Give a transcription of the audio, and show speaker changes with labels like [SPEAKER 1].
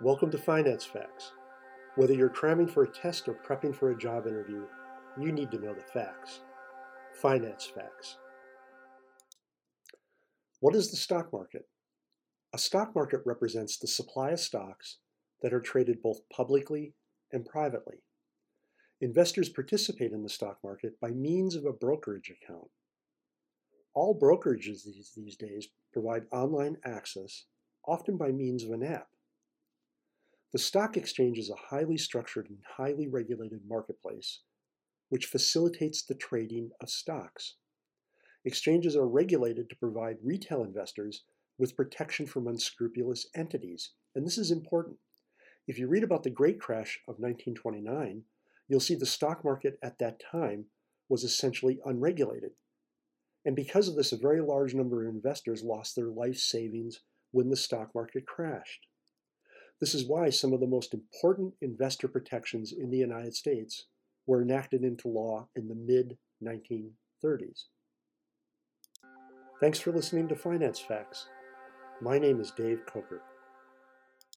[SPEAKER 1] Welcome to Finance Facts. Whether you're cramming for a test or prepping for a job interview, you need to know the facts. Finance Facts. What is the stock market? A stock market represents the supply of stocks that are traded both publicly and privately. Investors participate in the stock market by means of a brokerage account. All brokerages these, these days provide online access, often by means of an app. The stock exchange is a highly structured and highly regulated marketplace which facilitates the trading of stocks. Exchanges are regulated to provide retail investors with protection from unscrupulous entities, and this is important. If you read about the Great Crash of 1929, you'll see the stock market at that time was essentially unregulated. And because of this, a very large number of investors lost their life savings when the stock market crashed. This is why some of the most important investor protections in the United States were enacted into law in the mid 1930s. Thanks for listening to Finance Facts. My name is Dave Coker.